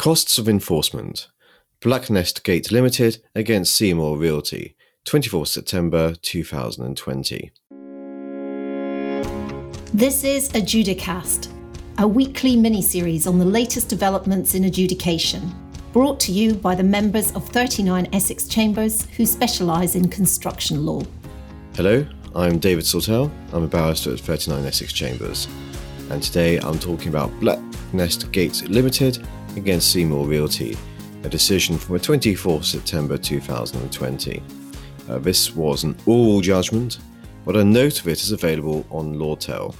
Costs of Enforcement Blacknest Gate Limited against Seymour Realty, 24 September 2020. This is Adjudicast, a weekly mini series on the latest developments in adjudication, brought to you by the members of 39 Essex Chambers who specialise in construction law. Hello, I'm David Sawtell. I'm a barrister at 39 Essex Chambers, and today I'm talking about Blacknest Gate Limited against Seymour Realty, a decision from 24 September 2020. Uh, this was an oral judgment, but a note of it is available on Lawtel.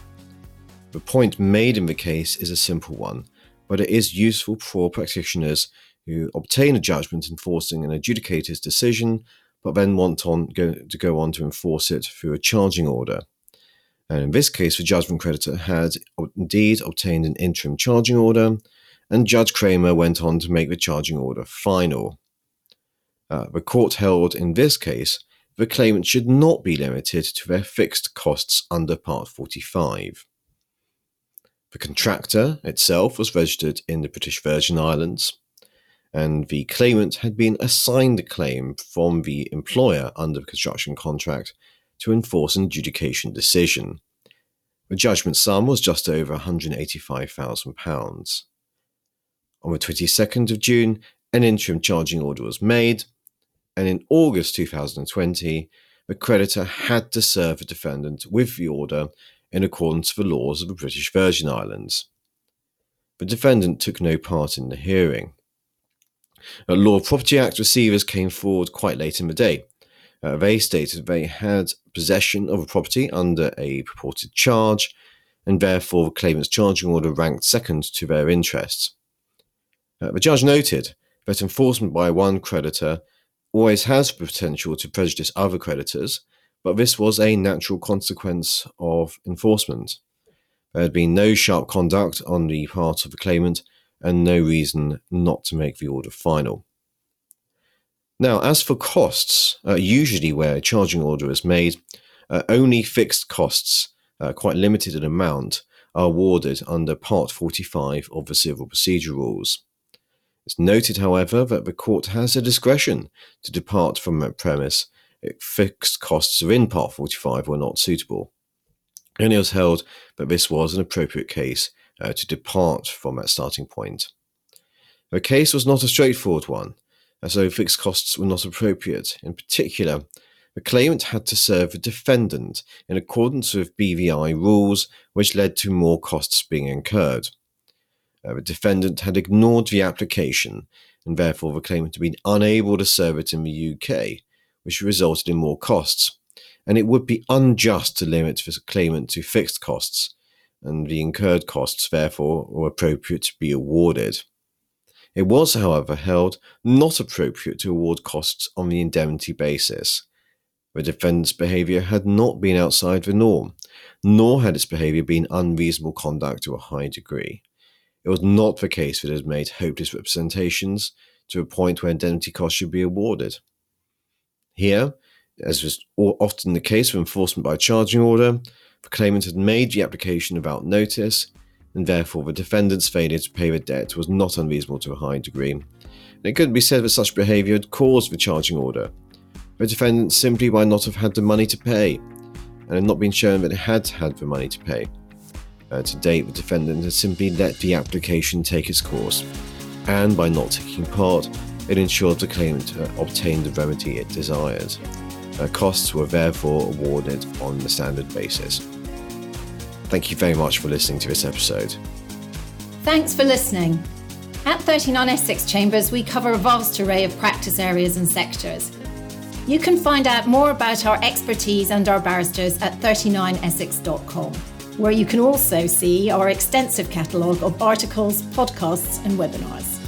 The point made in the case is a simple one, but it is useful for practitioners who obtain a judgment enforcing an adjudicator's decision, but then want on, go, to go on to enforce it through a charging order. And in this case, the judgment creditor had indeed obtained an interim charging order, and Judge Kramer went on to make the charging order final. Uh, the court held in this case the claimant should not be limited to their fixed costs under Part 45. The contractor itself was registered in the British Virgin Islands, and the claimant had been assigned a claim from the employer under the construction contract to enforce an adjudication decision. The judgment sum was just over £185,000. On the 22nd of June, an interim charging order was made, and in August 2020, the creditor had to serve the defendant with the order in accordance with the laws of the British Virgin Islands. The defendant took no part in the hearing. A Law Property Act receivers came forward quite late in the day. Uh, they stated they had possession of a property under a purported charge, and therefore the claimant's charging order ranked second to their interests. Uh, the judge noted that enforcement by one creditor always has the potential to prejudice other creditors, but this was a natural consequence of enforcement. There had been no sharp conduct on the part of the claimant and no reason not to make the order final. Now, as for costs, uh, usually where a charging order is made, uh, only fixed costs, uh, quite limited in amount, are awarded under Part 45 of the Civil Procedure Rules. It's noted, however, that the court has a discretion to depart from that premise if fixed costs within Part 45 were not suitable. And it was held that this was an appropriate case uh, to depart from that starting point. The case was not a straightforward one, as though fixed costs were not appropriate. In particular, the claimant had to serve the defendant in accordance with BVI rules, which led to more costs being incurred. Uh, the defendant had ignored the application, and therefore the claimant had been unable to serve it in the UK, which resulted in more costs. And it would be unjust to limit the claimant to fixed costs, and the incurred costs, therefore, were appropriate to be awarded. It was, however, held not appropriate to award costs on the indemnity basis. The defendant's behaviour had not been outside the norm, nor had its behaviour been unreasonable conduct to a high degree. It was not the case that it had made hopeless representations to a point where indemnity costs should be awarded. Here, as was often the case for enforcement by charging order, the claimant had made the application without notice, and therefore the defendant's failure to pay the debt was not unreasonable to a high degree. And it couldn't be said that such behaviour had caused the charging order. The defendant simply might not have had the money to pay, and had not been shown that it had had the money to pay. Uh, to date, the defendant has simply let the application take its course, and by not taking part, it ensured the claimant obtained the remedy it desired. Uh, costs were therefore awarded on the standard basis. Thank you very much for listening to this episode. Thanks for listening. At 39 Essex Chambers, we cover a vast array of practice areas and sectors. You can find out more about our expertise and our barristers at 39essex.com where you can also see our extensive catalogue of articles, podcasts, and webinars.